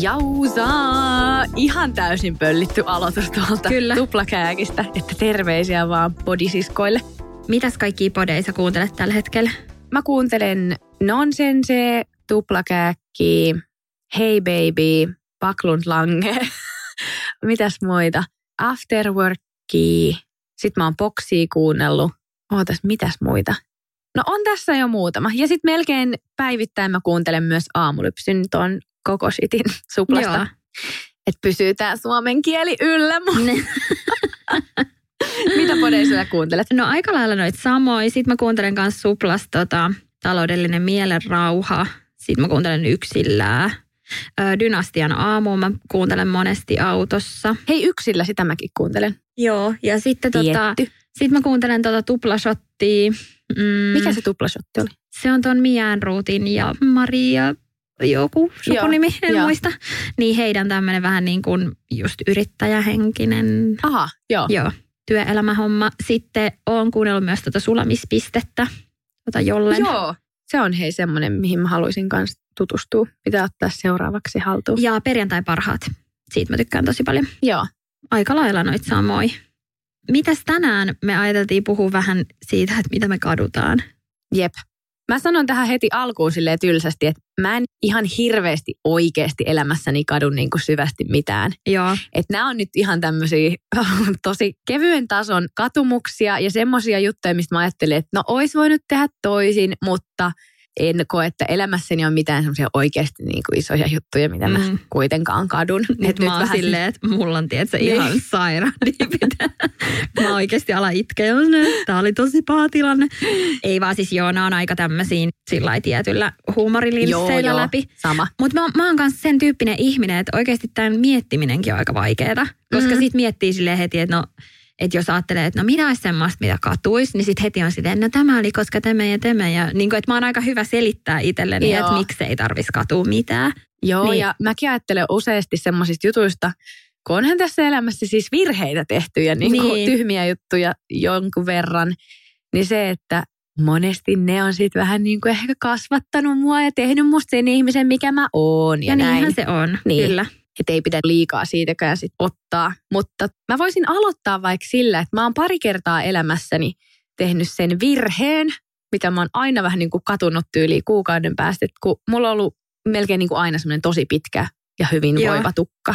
Jausaa! Ihan täysin pöllitty aloitus tuolta Kyllä. tuplakääkistä, että terveisiä vaan podisiskoille. Mitäs kaikki podeja sä kuuntelet tällä hetkellä? Mä kuuntelen Nonsense, tuplakääkki, Hey Baby, Baklund Lange, mitäs muita, Afterworkia, sit mä oon Boxia kuunnellut. Ootas, mitäs muita? No on tässä jo muutama. Ja sitten melkein päivittäin mä kuuntelen myös aamulypsyn ton koko shitin suplasta. Joo. Että pysyy tää suomen kieli yllä. mun- Mitä podeja kuuntelet? No aika lailla noita samoja. Sitten mä kuuntelen myös Suplas tota, taloudellinen mielenrauha. Sitten mä kuuntelen yksillään. Dynastian aamu mä kuuntelen monesti autossa. Hei yksillä, sitä mäkin kuuntelen. Joo, ja sitten tota, sit mä kuuntelen tota tuplashottia. Mm, Mikä se tuplashotti oli? Se on ton Mian Ruutin ja Maria joku sukunimi, Joo, en joo. muista. Niin heidän tämmöinen vähän niin kuin just yrittäjähenkinen Aha, joo. joo, työelämähomma. Sitten oon kuunnellut myös tota sulamispistettä, tota jollen. Joo. Se on hei semmoinen, mihin mä haluaisin kanssa tutustua. Pitää ottaa seuraavaksi haltuun. Ja perjantai parhaat. Siitä mä tykkään tosi paljon. Joo. Aika lailla noit samoin. Mitäs tänään me ajateltiin puhua vähän siitä, että mitä me kadutaan? Jep. Mä sanon tähän heti alkuun silleen tylsästi, että mä en ihan hirveästi oikeasti elämässäni kadu niin kuin syvästi mitään. Joo, Että nämä on nyt ihan tämmöisiä tosi kevyen tason katumuksia ja semmoisia juttuja, mistä mä ajattelin, että no ois voinut tehdä toisin, mutta en koe, että elämässäni on mitään semmoisia oikeasti niin kuin isoja juttuja, mitä mä Mm. kuitenkaan kadun. nyt Et mä oon vähän silleen, että mulla on tiedätkö, Niin. ihan sairaan. Mä oikeasti ala itkeä, tää oli tosi paha tilanne. Ei vaan siis joo, on aika tämmöisiin sillä tietyllä huumorilinsseillä läpi. Sama. Mutta mä, mä oon kanssa sen tyyppinen ihminen, että oikeasti tämän miettiminenkin on aika vaikeaa. Koska Mm. mm. sit miettii silleen heti, että no, että jos ajattelee, että no mitä olisi semmoista, mitä katuisi, niin sitten heti on silleen, no tämä oli koska tämä ja tämä. Ja niin kuin, että mä oon aika hyvä selittää itselleni, Joo. että miksi ei tarvitsisi katua mitään. Joo, niin. Ja mäkin ajattelen useasti semmoisista jutuista, kun onhan tässä elämässä siis virheitä tehty ja niin Niin. tyhmiä juttuja jonkun verran, niin se, että monesti ne on sitten vähän niin kuin ehkä kasvattanut mua ja tehnyt musta sen ihmisen, mikä mä oon ja, Ja, näin. se on, Niin. kyllä. Että ei pidä liikaa siitäkään sit ottaa. Mutta mä voisin aloittaa vaikka sillä, että mä oon pari kertaa elämässäni tehnyt sen virheen, mitä mä oon aina vähän niin kuin katunut tyyliin kuukauden päästä. Et kun mulla on ollut melkein niin kuin aina semmoinen tosi pitkä ja hyvin Joo. voiva tukka.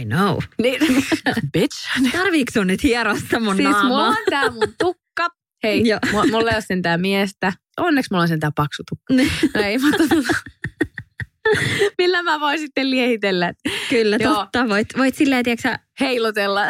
I know. Niin, bitch. Tarviiko sun nyt hierosta mun Siis naamaa? mulla on tää mun tukka. Hei, Joo. mulla ei ole sentään miestä. Onneksi mulla on sentään paksu tukka. Niin. No ei, mutta tota- Millä mä voin sitten liehitellä, Kyllä, Joo. totta. Voit, voit silleen, tiedätkö heilutella.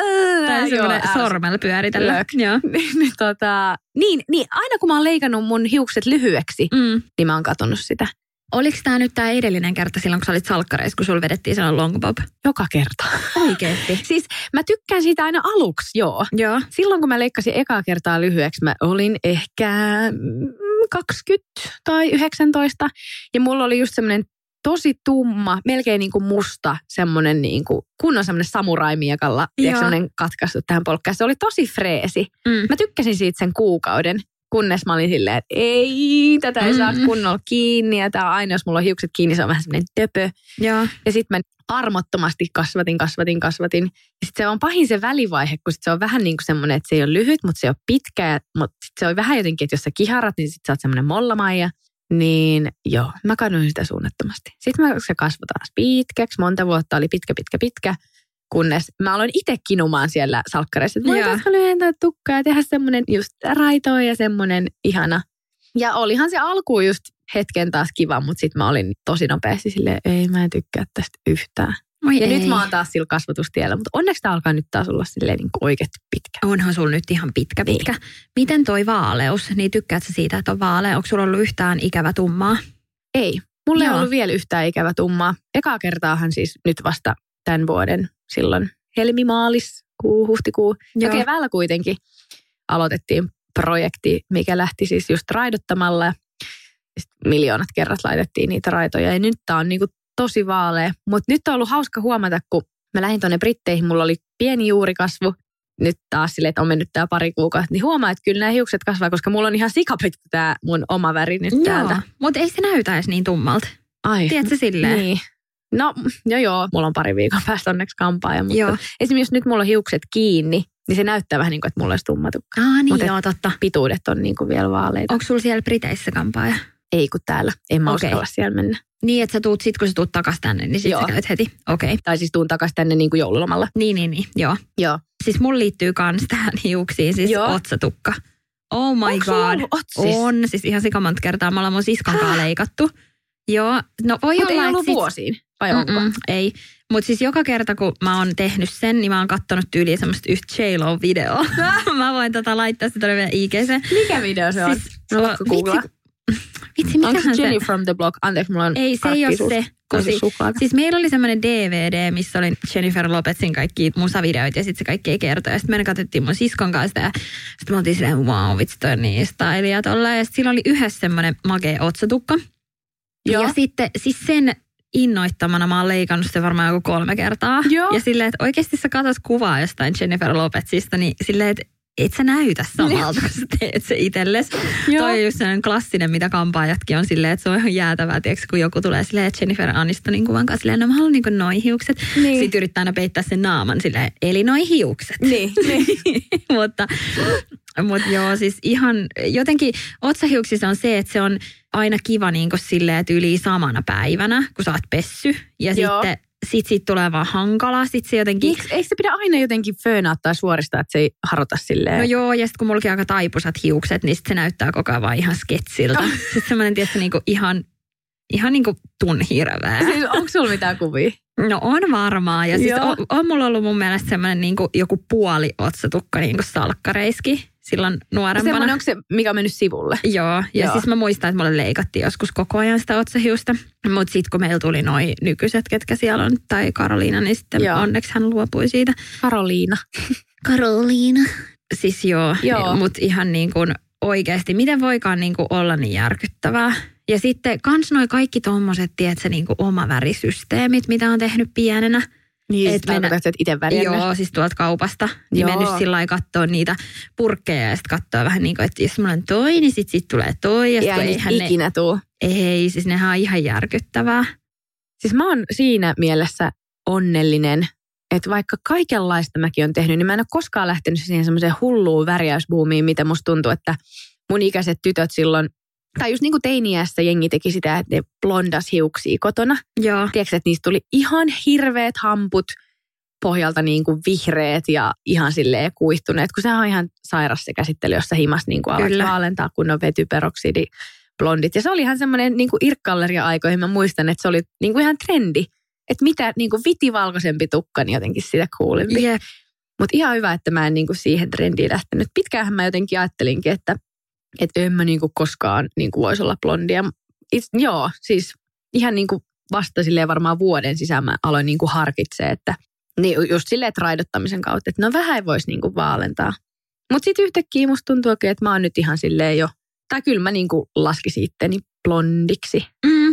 tai semmoinen sormella pyöritellä. Lök. Joo. niin, niin, tota, niin, niin, aina kun mä oon leikannut mun hiukset lyhyeksi, Mm. niin mä oon katonut sitä. Oliko tämä nyt tämä edellinen kerta silloin, kun sä olit salkkareissa, kun sulla vedettiin sellainen long bob? Joka kerta. Oikeesti? Siis mä tykkään siitä aina aluksi, joo. Joo. Silloin kun mä leikkasin ekaa kertaa lyhyeksi, mä olin ehkä mm, 20 tai 19. Ja mulla oli just semmoinen tosi tumma, melkein niin kuin musta, semmoinen niin kuin, kunnon semmoinen samuraimiekalla, semmoinen katkaistu tähän polkkaan. Se oli tosi freesi. Mm. Mä tykkäsin siitä sen kuukauden, kunnes mä olin silleen, että ei, tätä ei saa Mm. kunnolla kiinni. Ja tää aina, jos mulla on hiukset kiinni, se on vähän semmoinen töpö. Joo. Ja sitten mä armottomasti kasvatin, kasvatin, kasvatin. Ja sitten se on pahin se välivaihe, kun sit se on vähän niin kuin semmoinen, että se ei ole lyhyt, mutta se ei ole pitkä. ja- Mutta sit se on vähän jotenkin, että jos sä kiharat, niin sitten sä oot semmoinen mollamaija. Niin joo, mä kaduin sitä suunnattomasti. Sitten mä, se kasvoi taas pitkäksi. Monta vuotta oli pitkä, pitkä, pitkä. Kunnes mä aloin itse kinumaan siellä salkkareissa, että voitaisiko lyhentää tukkaa ja tehdä semmoinen just raitoa ja semmoinen ihana. Ja olihan se alku just hetken taas kiva, mutta sitten mä olin tosi nopeasti silleen, ei mä en tykkää tästä yhtään. Oi Ja ei. nyt mä oon taas sillä kasvatustiellä, mutta onneksi tää alkaa nyt taas olla silleen niin oikeasti pitkä. Onhan sulla nyt ihan pitkä, pitkä. Niin. Miten toi vaaleus, niin tykkäätkö siitä, että on vaalea? Onko sulla ollut yhtään ikävä tummaa? Ei, mulla ei ollut vielä yhtään ikävä tummaa. Ekaa kertaahan siis nyt vasta tämän vuoden silloin helmimaalis, kuu, huhtikuu. Ja Joo. keväällä kuitenkin aloitettiin projekti, mikä lähti siis just raidottamalla. Ja sit miljoonat kerrat laitettiin niitä raitoja. Ja nyt tää on niinku tosi vaalea. Mutta nyt on ollut hauska huomata, kun mä lähdin tuonne Britteihin, mulla oli pieni juurikasvu. Nyt taas silleen, että on mennyt tää pari kuukautta, niin huomaa, että kyllä nämä hiukset kasvaa, koska mulla on ihan sikapitkä tämä mun oma väri nyt täältä. mutta ei se näytä edes niin tummalta. Ai, Tiedätkö silleen? niin. No, joo joo, mulla on pari viikon päästä onneksi kampaaja, mutta Joo. esimerkiksi jos nyt mulla on hiukset kiinni, niin se näyttää vähän niin kuin, että mulla olisi tummatukka. Ah niin Mut joo, totta. Pituudet on niin kuin vielä vaaleita. Onko sulla siellä Briteissä kampaaja? Ei kun täällä, en mä Okei. uskalla siellä mennä. Niin, että sä tuut sit, kun sä tuut takas tänne, niin sit Joo. sä käyt heti. Okei. Okay. Tai siis tuun takaisin tänne niin kuin joululomalla. Niin, niin, niin. Joo. Joo. Siis mun liittyy kans tähän hiuksiin, siis Joo. otsatukka. Oh my Onks god. ollut otsis? On, siis ihan sikamonta kertaa. Me ollaan mun siskon kanssa leikattu. Joo, no voi ei olla, ollut että sit- vuosiin, vai onko? Mm-mm, ei. Mutta siis joka kerta, kun mä oon tehnyt sen, niin mä oon kattonut tyyliin semmoista yhtä J-Lo-videoa. mä voin tota laittaa sitä vielä IGC. Mikä video se on? Siis, No. Vitsi, Onko mikähän se. Jenny from the Block? Anteeksi, mulla on Ei, se ei ole se. Kun On se si- suklaata. Siis meillä oli semmoinen DVD, missä oli Jennifer Lopezin kaikki musavideoita ja sitten se kaikki ei kertoa. Ja sitten me katsottiin mun siskon kanssa ja sitten me oltiin silleen, wow, vitsi toi on niin stylia ja tolleen. Ja sillä oli yhdessä semmoinen makea otsatukka. Joo. Ja sitten siis sen innoittamana mä oon leikannut sitä varmaan joku kolme kertaa. Joo. Ja silleen, että oikeasti sä katsot kuvaa jostain Jennifer Lopezista, niin silleen, että et sä näytä samalta, kun sä teet se itsellesi. Toi on just sellainen klassinen, mitä kampaajatkin on silleen, että se on ihan jäätävää, tiedätkö, kun joku tulee silleen, että Jennifer Anistonin kuvan kanssa silleen, no mä haluan niinku noi hiukset. Niin. Sitten yrittää aina peittää sen naaman silleen, eli noi hiukset. Niin, niin. mutta, mutta joo, siis ihan jotenkin otsahiuksissa on se, että se on aina kiva niin kuin silleen, että yli samana päivänä, kun sä oot pessy. Ja Joo. sitten sit siitä tulee vaan hankalaa. Sitten se jotenkin... Miksi, eikö se pidä aina jotenkin föönaa tai suoristaa, että se ei harota silleen? No joo, ja sitten kun mullakin aika taipusat hiukset, niin sit se näyttää koko ajan vaan ihan sketsiltä. Sitten semmoinen, tietysti, niinku ihan, ihan niinku tunhirveä. Siis onko sulla mitään kuvia? No on varmaan. Ja siis on, on mulla ollut mun mielestä semmoinen niinku joku puoli otsatukka niinku salkkareiski silloin nuorempana. Semmoinen, onko se, mikä on mennyt sivulle? Joo, ja Joo. Siis mä muistan, että mulle leikattiin joskus koko ajan sitä otsahiusta. Mutta sitten kun meillä tuli noi nykyiset, ketkä siellä on, tai Karoliina, niin sitten Joo. onneksi hän luopui siitä. Karoliina. Karoliina. Siis joo, Joo. mutta ihan niin kuin oikeasti, miten voikaan niin kuin olla niin järkyttävää. Ja sitten kans noi kaikki tommoset, tiedätkö, niin kuin oma värisysteemit, mitä on tehnyt pienenä. Niin, Et mennä- että itse värjännyt. Joo, siis tuolta kaupasta. Niin Joo. mennyt sillä lailla katsoa niitä purkkeja ja sitten katsoa vähän niin kuin, että jos mulla on toi, niin sitten sit tulee toi. Ja Ei kun niistä eihän ne, ikinä tuu. ei, siis nehän on ihan järkyttävää. Siis mä oon siinä mielessä onnellinen, että vaikka kaikenlaista mäkin on tehnyt, niin mä en ole koskaan lähtenyt siihen semmoiseen hulluun värjäysbuumiin, mitä musta tuntuu, että mun ikäiset tytöt silloin, tai just niin kuin teiniässä jengi teki sitä, että ne blondas hiuksia kotona. Joo. Tiedätkö, että niistä tuli ihan hirveät hamput, pohjalta niin kuin vihreät ja ihan silleen kuihtuneet, kun sehän on ihan sairas se käsittely, jossa himas niin kuin alat vaalentaa kunnon vetyperoksidi blondit. Ja se oli ihan semmoinen niin irkkalleria-aikoihin, mä muistan, että se oli niin kuin ihan trendi. Että mitä niin kuin vitivalkoisempi tukka, niin jotenkin sitä coolimpi. Jep. Mutta ihan hyvä, että mä en niin kuin siihen trendiin lähtenyt. Pitkäänhän mä jotenkin ajattelinkin, että, että en mä niin kuin koskaan niin kuin voisi olla blondia. It, joo, siis ihan niin kuin vasta silleen varmaan vuoden sisään mä aloin niin kuin harkitsemaan, että niin just silleen, että raidottamisen kautta, että no vähän voisi niin kuin vaalentaa. Mutta sitten yhtäkkiä musta tuntuu että mä oon nyt ihan silleen jo, tai kyllä mä niin kuin laskisin itteni blondiksi. Mm.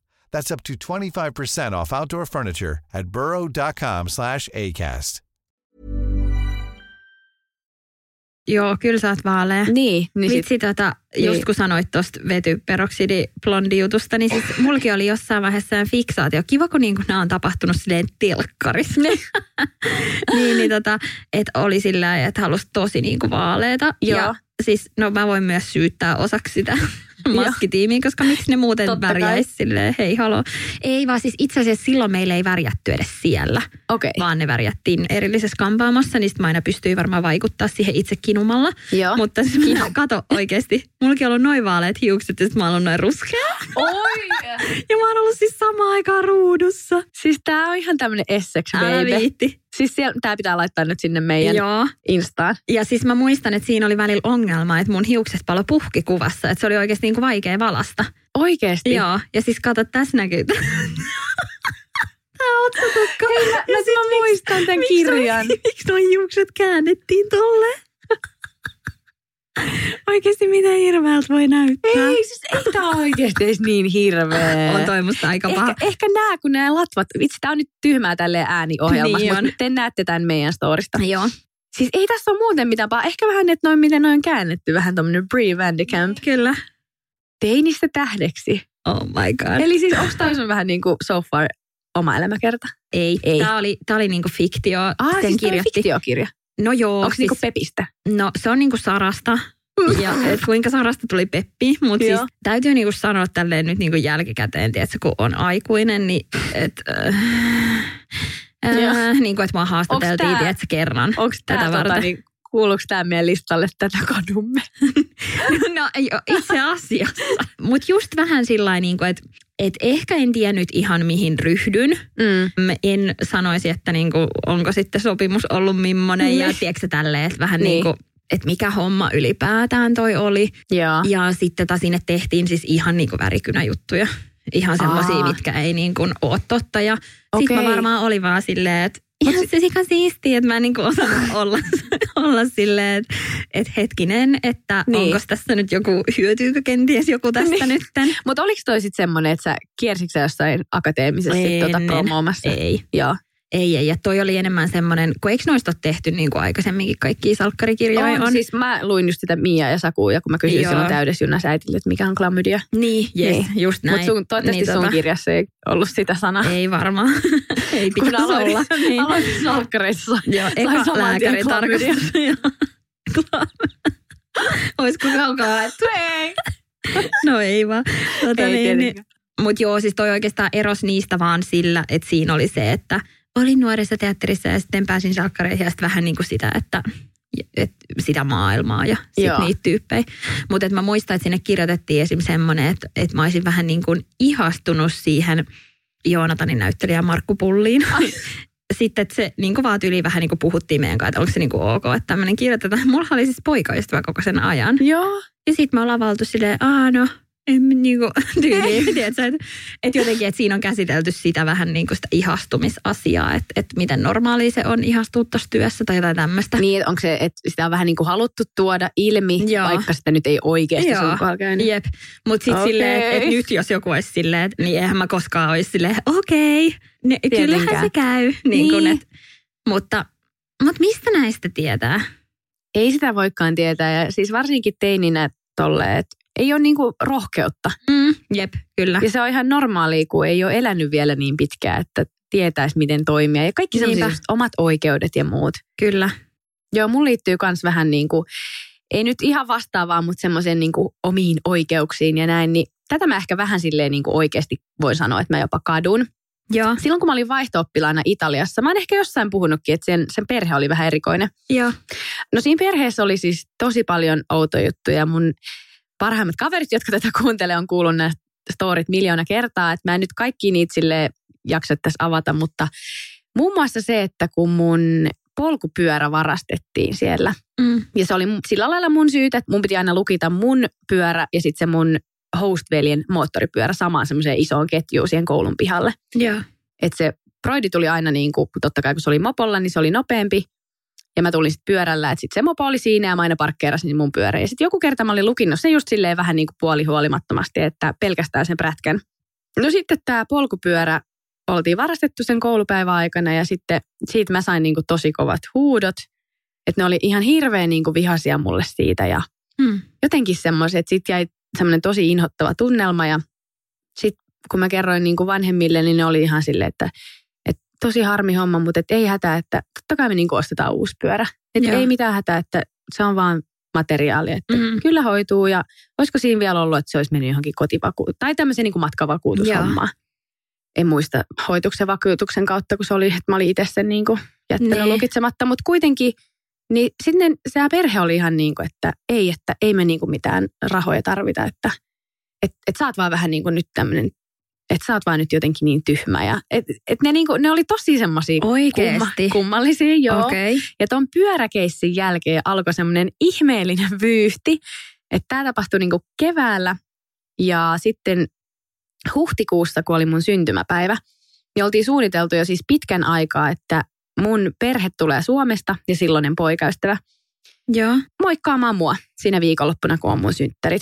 That's up to 25% off outdoor furniture at burrow.com slash ACAST. Joo, kyllä sä oot vaalea. Niin, niin sit, Vitsi, tota, just Niin. kun sanoit tuosta vetyperoksidiblondijutusta, niin siis mullakin oli jossain vaiheessa sellainen fiksaatio. Kiva, kun niinku nämä on tapahtunut silleen telkkarissa. niin, niin tota, että oli sillä että halusi tosi niinku vaaleeta. Joo. Ja siis, no mä voin myös syyttää osaksi sitä maskitiimiä, koska miksi ne muuten Totta värjäisi kai. silleen, hei halo. Ei vaan siis itse asiassa silloin meillä ei värjätty edes siellä okei. vaan ne värjättiin erillisessä kampaamossa, niin sit mä aina pystyin varmaan vaikuttaa siihen itse kinumalla. Joo. Mutta siis minä kato oikeasti, mullakin on ollut noin vaaleat hiukset ja sit mä oon noin ruskea. Oi! Ja mä oon ollut siis samaan aikaan ruudussa. siis tää on ihan tämmönen Essex Älä baby. viitti. Siis siellä, tää pitää laittaa nyt sinne meidän Joo. Instaan. Ja siis mä muistan, että siinä oli välillä ongelma, että mun hiukset palo puhkikuvassa. Että se oli oikeasti niin kuin vaikea valasta. Oikeesti? Joo. Ja siis kato, tässä näkyy. Hei, mä, mä, sit mä muistan tämän miksi kirjan. Miksi hiukset käännettiin tolle? Oikeasti mitä hirveältä voi näyttää. Ei, siis ei tää oikeesti edes niin hirveä. On toi musta aika paha. Ehkä, ehkä nää, kun nämä latvat, vitsi tää on nyt tyhmää tälleen ääniohjelmassa, Niin mutta te näette tämän meidän storista. Joo. Siis ei tässä ole muuten mitään pahaa. Ehkä vähän, että noin miten noin on käännetty, vähän tommonen Brie Vandekamp. Kyllä. Teinistä tähdeksi. Oh my god. Eli siis onko sun vähän niin kuin so far oma elämäkerta? Ei. Ei. Tämä oli, tää oli niinku fiktio. Ah, Sen siis kirjoitti. fiktiokirja. No joo. Onko siis, niinku Pepistä? no se on niinku Sarasta. Ja et kuinka Sarasta tuli Peppi. Mutta siis täytyy niinku sanoa tälleen nyt niinku jälkikäteen, tiedätkö, kun on aikuinen, niin et, äh, äh, niin kuin, että mua haastateltiin, tiedätkö, kerran. Onko tämä tota, niin, kuuluuko tämä meidän listalle tätä kadumme? No ei oo itse asiassa. Mutta just vähän sillä niin että et ehkä en tiedä nyt ihan mihin ryhdyn. Mm. En sanoisi, että niinku, onko sitten sopimus ollut millainen ja Niin. tiedätkö tälleen, että vähän Niin. niin. niinku, että mikä homma ylipäätään toi oli. Joo. Ja sitten taas sinne tehtiin siis ihan niinku värikynäjuttuja. Ihan semmoisia, mitkä ei niinku ole totta. Ja sitten mä varmaan oli vaan silleen, että ihan se sika siistiä, että mä en niinku osannut olla, olla silleen, että et hetkinen, että Niin. onko tässä nyt joku, hyötyykö kenties joku tästä Niin. nytten? Mutta oliko toi sitten semmoinen, että sä kiersitkö jossain akateemisessa tuota Ennen. promoomassa? Ei. Joo. Ei, ei. Ja toi oli enemmän semmoinen, kun eikö noista ole tehty niin kuin aikaisemminkin kaikkia salkkarikirjoja On, on. Siis mä luin just sitä Mia ja Sakua, ja kun mä kysyin Joo. silloin täydessä äitille, että mikä on klamydia. Niin, yes, Niin. just näin. Mutta sun, toivottavasti Niin, sun tota, kirjassa ei ollut sitä sanaa. Ei varmaan. ei pitäisi olla. Niin. aloitin salkkareissa. Joo, eka saman Joo. Olisiko kaukaa haettu? No ei vaan. Tota, Ei niin, niin. Mutta joo, siis toi oikeastaan eros niistä vaan sillä, että siinä oli se, että olin nuoressa teatterissa ja sitten pääsin salkkareihin ja sitten vähän niin kuin sitä, että et sitä maailmaa ja sit Joo. niitä tyyppejä. Mutta mä muistan, että sinne kirjoitettiin esim. semmoinen, että, että mä olisin vähän niin kuin ihastunut siihen Joonatanin näyttelijä Markku Pulliin. Sitten että se niin kuin vaan yli vähän niin kuin puhuttiin meidän kanssa, että onko se niin kuin ok, että tämmöinen kirjoitetaan. Mulla oli siis poikaystävä koko sen ajan. Joo. Ja sitten me ollaan valtu silleen, aah no, en mä niinku tyyliin, tiedätkö, että et jotenkin, että siinä on käsitelty sitä vähän niin kuin sitä ihastumisasiaa, että et miten normaalia se on ihastua tuossa työssä tai jotain tämmöistä. Niin, onko se, että sitä on vähän niin kuin haluttu tuoda ilmi, Joo. vaikka sitä nyt ei oikeasti Joo. sun kohdalla käynyt. Jep, mutta sitten Okei. silleen, että et nyt jos joku olisi silleen, että niin eihän mä koskaan olisi silleen, okei, ne, kyllähän se käy. Niin kun, Niin. et, mutta, mutta mistä näistä tietää? Ei sitä voikaan tietää. Ja siis varsinkin teininä tolle, että ei ole niinku rohkeutta. Mm, jep, kyllä. Ja se on ihan normaalia, kun ei ole elänyt vielä niin pitkään, että tietäisi miten toimia. Ja kaikki sellaiset omat oikeudet ja muut. Kyllä. Joo, mun liittyy myös vähän niin kuin, ei nyt ihan vastaavaa, mutta semmoiseen niin kuin omiin oikeuksiin ja näin. Niin tätä mä ehkä vähän silleen niin kuin oikeasti voin sanoa, että mä jopa kadun. Joo, Silloin kun mä olin vaihto-oppilaana Italiassa, mä oon ehkä jossain puhunutkin, että sen, sen perhe oli vähän erikoinen. joo. No siinä perheessä oli siis tosi paljon outoja juttuja. Mun parhaimmat kaverit, jotka tätä kuuntelee, on kuullut nämä storit miljoona kertaa. Että mä en nyt kaikki niitä sille jaksa tässä avata, mutta muun muassa se, että kun mun polkupyörä varastettiin siellä. Mm. Ja se oli sillä lailla mun syytä, että mun piti aina lukita mun pyörä ja sitten se mun hostveljen moottoripyörä samaan semmoiseen isoon ketjuun siihen koulun pihalle. Joo. Että se Broidi tuli aina niin kuin, totta kai kun se oli mopolla, niin se oli nopeampi. Ja mä tulin sitten pyörällä, että sitten se mopo oli siinä ja mä aina parkkeerasin mun pyörä. Ja sitten joku kerta mä olin lukinnut se just silleen vähän niin kuin puolihuolimattomasti, että pelkästään sen prätkän. No sitten tämä polkupyörä oltiin varastettu sen koulupäivän aikana ja sitten siitä mä sain niin kuin tosi kovat huudot. Että ne oli ihan hirveän niin kuin vihaisia mulle siitä ja Hmm. jotenkin semmoiset, että sitten jäi semmoinen tosi inhottava tunnelma ja sitten kun mä kerroin niin kuin vanhemmille, niin ne oli ihan silleen, että tosi harmi homma, mutta et ei hätää, että totta kai me niin ostetaan uusi pyörä. Joo. ei mitään hätää, että se on vaan materiaali, että Mhm. kyllä hoituu ja olisiko siinä vielä ollut, että se olisi mennyt johonkin kotivaku tai tämmöisen niin matkavakuutushommaan. En muista hoituksen vakuutuksen kautta, kun se oli, että mä olin itse sen niin kuin jättänyt Niin. lukitsematta, mutta kuitenkin niin sitten se perhe oli ihan niin kuin, että ei, että ei me niin kuin mitään rahoja tarvita, että et, et sä oot vaan vähän niin kuin nyt tämmöinen, että sä oot vaan nyt jotenkin niin tyhmä. Ja, et, et ne, niin kuin, ne oli tosi semmoisia Oikeesti? kummallisia, joo. Okei. Ja tuon pyöräkeissin jälkeen alkoi semmoinen ihmeellinen vyyhti, että tämä tapahtui niin kuin keväällä ja sitten huhtikuussa, kun oli mun syntymäpäivä, niin oltiin suunniteltu jo siis pitkän aikaa, että mun perhe tulee Suomesta ja silloinen poikaystävä Joo. moikkaamaan mua siinä viikonloppuna, kun on mun synttärit.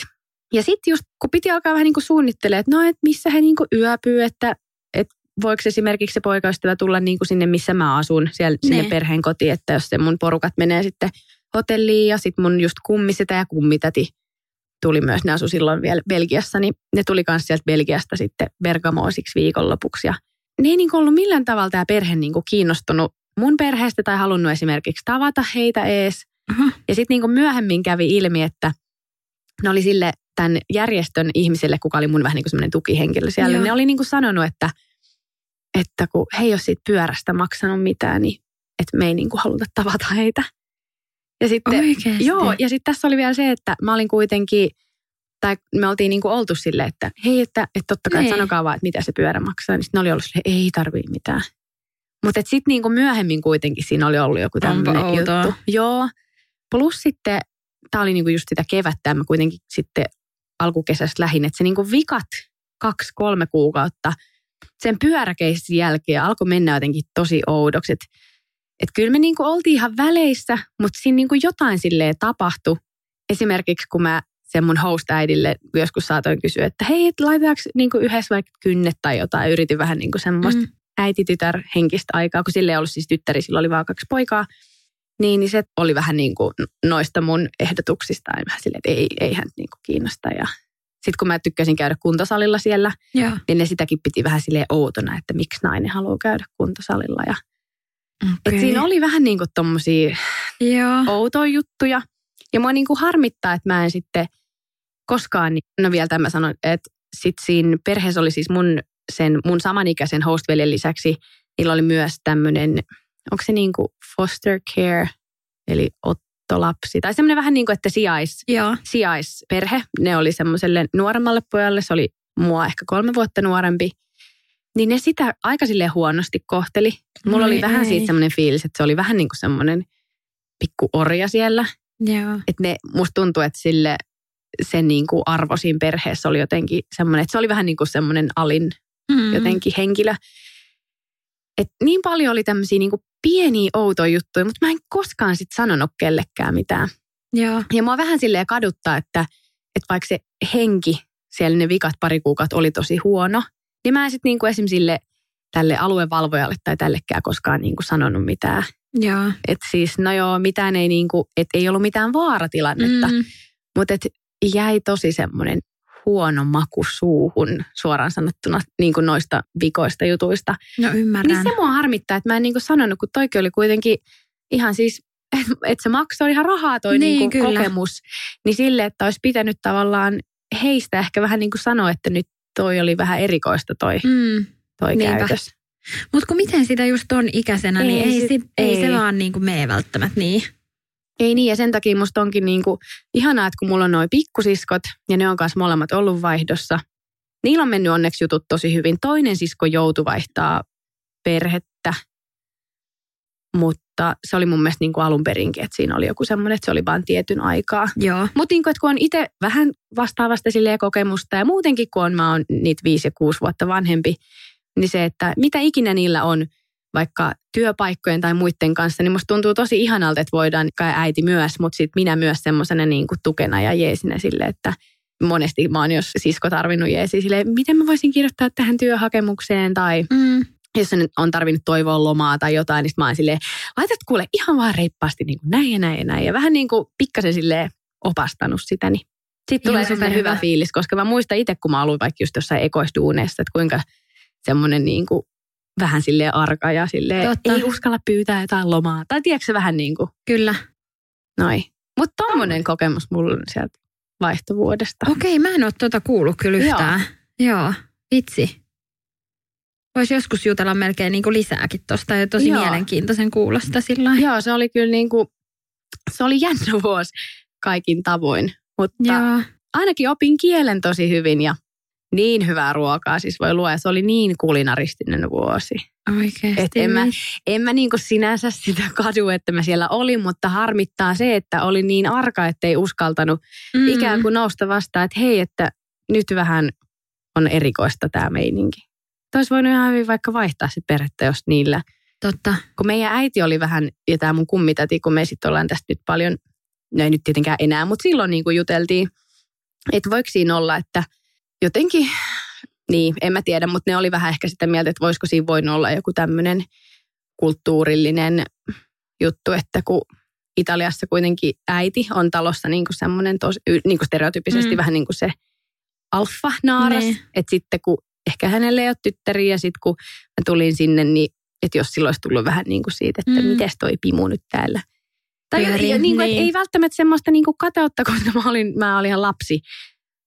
Ja sitten just, kun piti alkaa vähän niin kuin suunnittelemaan, että no, että missä he niin kuin yöpyy, että, että voiko esimerkiksi se poikaystävä tulla niin kuin sinne, missä mä asun, siellä sinne Ne. perheen kotiin, että jos se mun porukat menee sitten hotelliin ja sitten mun just kummisetä ja kummitäti tuli myös, ne asu silloin vielä Belgiassa, niin ne tuli myös sieltä Belgiasta sitten Bergamoon siksi viikonlopuksi. Ja ne ei niin kuin ollut millään tavalla tämä perhe niin kuin kiinnostunut mun perheestä tai halunnut esimerkiksi tavata heitä ees. Aha. Ja sitten niin myöhemmin kävi ilmi, että ne oli sille tämän järjestön ihmisille, kuka oli mun vähän niin kuin semmoinen tukihenkilö siellä, Joo. ne oli niin kuin sanonut, että, että kun he ei ole siitä pyörästä maksanut mitään, niin että me ei niin kuin haluta tavata heitä. Ja sitten, Oikeesti? joo, ja sitten tässä oli vielä se, että mä olin kuitenkin, tai me oltiin niin kuin oltu silleen, että hei, että, että totta kai Niin. sanokaa vaan, että mitä se pyörä maksaa. Niin sitten ne oli ollut silleen, ei tarvii mitään. Mutta sitten niin kuin myöhemmin kuitenkin siinä oli ollut joku tämmöinen juttu. Joo. Plus sitten, tämä oli niinku just sitä kevättä, ja mä kuitenkin sitten alkukesästä lähin, että se niinku vikat kaksi-kolme kuukautta sen pyöräkeissin jälkeen alkoi mennä jotenkin tosi oudoksi. Että et kyllä me niinku oltiin ihan väleissä, mutta siinä niinku jotain silleen tapahtui. Esimerkiksi kun mä sen mun host-äidille joskus saatoin kysyä, että hei, et laitetaanko niinku yhdessä vaikka kynnet tai jotain. Yritin vähän niinku semmoista Mm. äiti-tytär henkistä aikaa, kun sille ei ollut siis tyttäri, sillä oli vaan kaksi poikaa. Niin, niin se oli vähän niin kuin noista mun ehdotuksista. Ja vähän silleen, että ei, ei hän niin kuin kiinnosta. Ja sitten kun mä tykkäsin käydä kuntosalilla siellä, Joo. niin ne sitäkin piti vähän silleen outona, että miksi nainen haluaa käydä kuntosalilla. Ja, Okay. et siinä oli vähän niin kuin tommosia Joo. outoja juttuja. Ja mua niin kuin harmittaa, että mä en sitten koskaan, no vielä tämä sanon, että sitten siinä perheessä oli siis mun, sen, mun samanikäisen hostveljen lisäksi, niillä oli myös tämmöinen, onko se niin kuin foster care, eli ottolapsi, tai semmoinen vähän niin kuin, että sijais, Joo. sijaisperhe. Ne oli semmoiselle nuoremmalle pojalle, se oli mua ehkä kolme vuotta nuorempi. Niin ne sitä aika huonosti kohteli. Mulla Ai oli vähän ei. siitä semmoinen fiilis, että se oli vähän niin kuin semmoinen pikku orja siellä. Joo. Että ne, musta tuntuu, että sille sen niin kuin arvo siinä perheessä oli jotenkin semmoinen, että se oli vähän niin kuin semmoinen alin Mm. jotenkin henkilö. Et niin paljon oli tämmöisiä niin kuin pieniä outoja juttuja, mutta mä en koskaan sit sanonut kellekään mitään. Joo. Ja mua vähän silleen kaduttaa, että, että vaikka se henki siellä ne vikat pari kuukautta oli tosi huono, niin mä en sitten niinku esim. sille tälle aluevalvojalle tai tällekään koskaan niinku sanonut mitään. Joo. Että siis, no joo, mitään ei niinku, että ei ollut mitään vaaratilannetta, mm. Mutta et jäi tosi semmoinen huono maku suuhun suoraan sanottuna niin kuin noista vikoista jutuista. No ymmärrän. Niin se mua harmittaa, että mä en niinku sanonut, kun toikin oli kuitenkin ihan siis, että et se maksoi ihan rahaa toi Niin, niinku kyllä. kokemus. Niin sille, että olisi pitänyt tavallaan heistä ehkä vähän niin kuin sanoa, että nyt toi oli vähän erikoista toi, Mm. toi Niinpä. käytös. Mutta kun miten sitä just ton ikäisenä, niin Ei ei, sit- ei. ei. se vaan niinku mene välttämättä niin. Ei niin, ja sen takia musta onkin niinku ihanaa, että kun mulla on noi pikkusiskot, ja ne on kanssa molemmat ollut vaihdossa. Niillä on mennyt onneksi jutut tosi hyvin. Toinen sisko joutui vaihtaa perhettä, mutta se oli mun mielestä niinku alun perinkin, että siinä oli joku semmoinen, että se oli vain tietyn aikaa. Joo. Mutta niinku, että kun on itse vähän vastaavasta kokemusta ja muutenkin kun on, mä oon niitä viisi ja kuusi vuotta vanhempi, niin se, että mitä ikinä niillä on, vaikka työpaikkojen tai muiden kanssa, niin musta tuntuu tosi ihanalta, että voidaan, kai äiti myös, mutta sitten minä myös semmoisena niin kuin tukena ja jeesinä sille, että monesti mä oon jos sisko tarvinnut jeesi sille, miten mä voisin kirjoittaa tähän työhakemukseen tai Mm. jos on- on tarvinnut toivoa lomaa tai jotain, niin mä oon silleen, laitat kuule ihan vaan reippaasti niin kuin näin ja näin ja näin. Ja vähän niin kuin pikkasen silleen opastanut sitä, niin sitten tulee semmoinen hyvä fiilis, koska mä muistan itse, kun mä aloin vaikka just jossain ekoisduuneissa, että kuinka semmoinen niin kuin vähän silleen arka ja Totta. ei uskalla pyytää jotain lomaa. Tai tiedätkö se vähän niin kuin Kyllä. noin. Mutta tommonen kokemus mulla on sieltä vaihtovuodesta. Okei, mä en ole tuota kuullut kyllä yhtään. Joo. Joo. Vitsi. Voisi joskus jutella melkein niin kuin lisääkin tuosta ja tosi Joo. mielenkiintoisen kuulosta sillä. Joo, se oli kyllä niin kuin, se oli jännä vuosi kaikin tavoin. Mutta Joo. ainakin opin kielen tosi hyvin ja niin hyvää ruokaa siis voi luoda. Se oli niin kulinaristinen vuosi. Oikeasti. Et en mä, en mä niinku sinänsä sitä kadu, että mä siellä olin, mutta harmittaa se, että oli niin arka, ettei uskaltanut mm. ikään kuin nousta vastaan, että hei, että nyt vähän on erikoista tämä meininki. Olisi voinut ihan hyvin vaikka vaihtaa sit perhettä, jos niillä. Totta. Kun meidän äiti oli vähän, ja tämä mun kummitati, kun me sitten ollaan tästä nyt paljon, no ei nyt tietenkään enää, mutta silloin niin kuin juteltiin, että voiko siinä olla, että jotenkin, niin en mä tiedä, mutta ne oli vähän ehkä sitä mieltä, että voisiko siinä voinut olla joku tämmöinen kulttuurillinen juttu, että kun Italiassa kuitenkin äiti on talossa niin kuin semmoinen tos, y- niin kuin stereotypisesti Mm. vähän niin kuin se alfa-naaras. Niin. Että sitten kun ehkä hänelle ei ole tyttäriä ja sitten kun mä tulin sinne, niin että jos silloin olisi tullut vähän niin kuin siitä, että Mm. miten toi pimu nyt täällä. Tai Pyörii, ja, niin kuin, niin. ei välttämättä semmoista niin kuin kateutta, koska mä olin, mä olin ihan lapsi.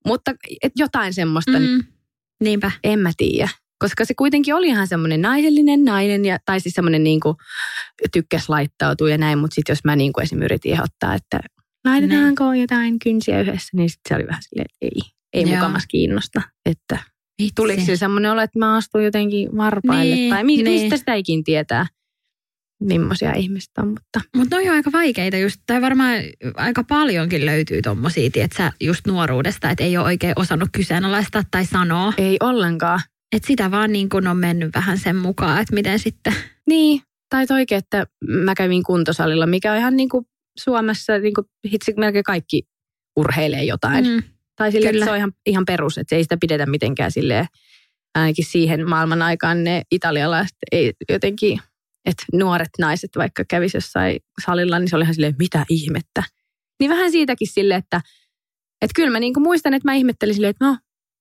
Mutta et jotain semmoista, mm. Niinpä. en mä tiedä. Koska se kuitenkin oli ihan semmoinen naisellinen nainen, ja, tai siis semmoinen niin kuin tykkäs laittautua ja näin. Mutta sitten jos mä niin kuin esim. yritin ehdottaa, että laitetaanko jotain kynsiä yhdessä, niin sitten se oli vähän silleen, että ei, ei Joo. mukamas kiinnosta. Että Vitsi. tuliko sillä semmoinen olo, että mä astuin jotenkin varpaille, Niin, tai mi- niin. mistä sitä ikin tietää, millaisia ihmiset on. Mutta Mutta ne on aika vaikeita just, tai varmaan aika paljonkin löytyy tommosia, että sä just nuoruudesta, että ei ole oikein osannut kyseenalaistaa tai sanoa. ei ollenkaan. Että sitä vaan niin kuin on mennyt vähän sen mukaan, että miten sitten. Niin, tai toikin, että mä kävin kuntosalilla, mikä on ihan niin kuin Suomessa, niin kuin hitsi melkein kaikki urheilee jotain. Mm. Tai sille, että se on ihan, ihan perus, että se ei sitä pidetä mitenkään silleen, ainakin siihen maailman aikaan ne italialaiset ei jotenkin, että nuoret naiset vaikka kävisi jossain salilla, niin se oli ihan silleen, mitä ihmettä. Niin vähän siitäkin silleen, että, että kyllä mä niinku muistan, että mä ihmettelin silleen, että no,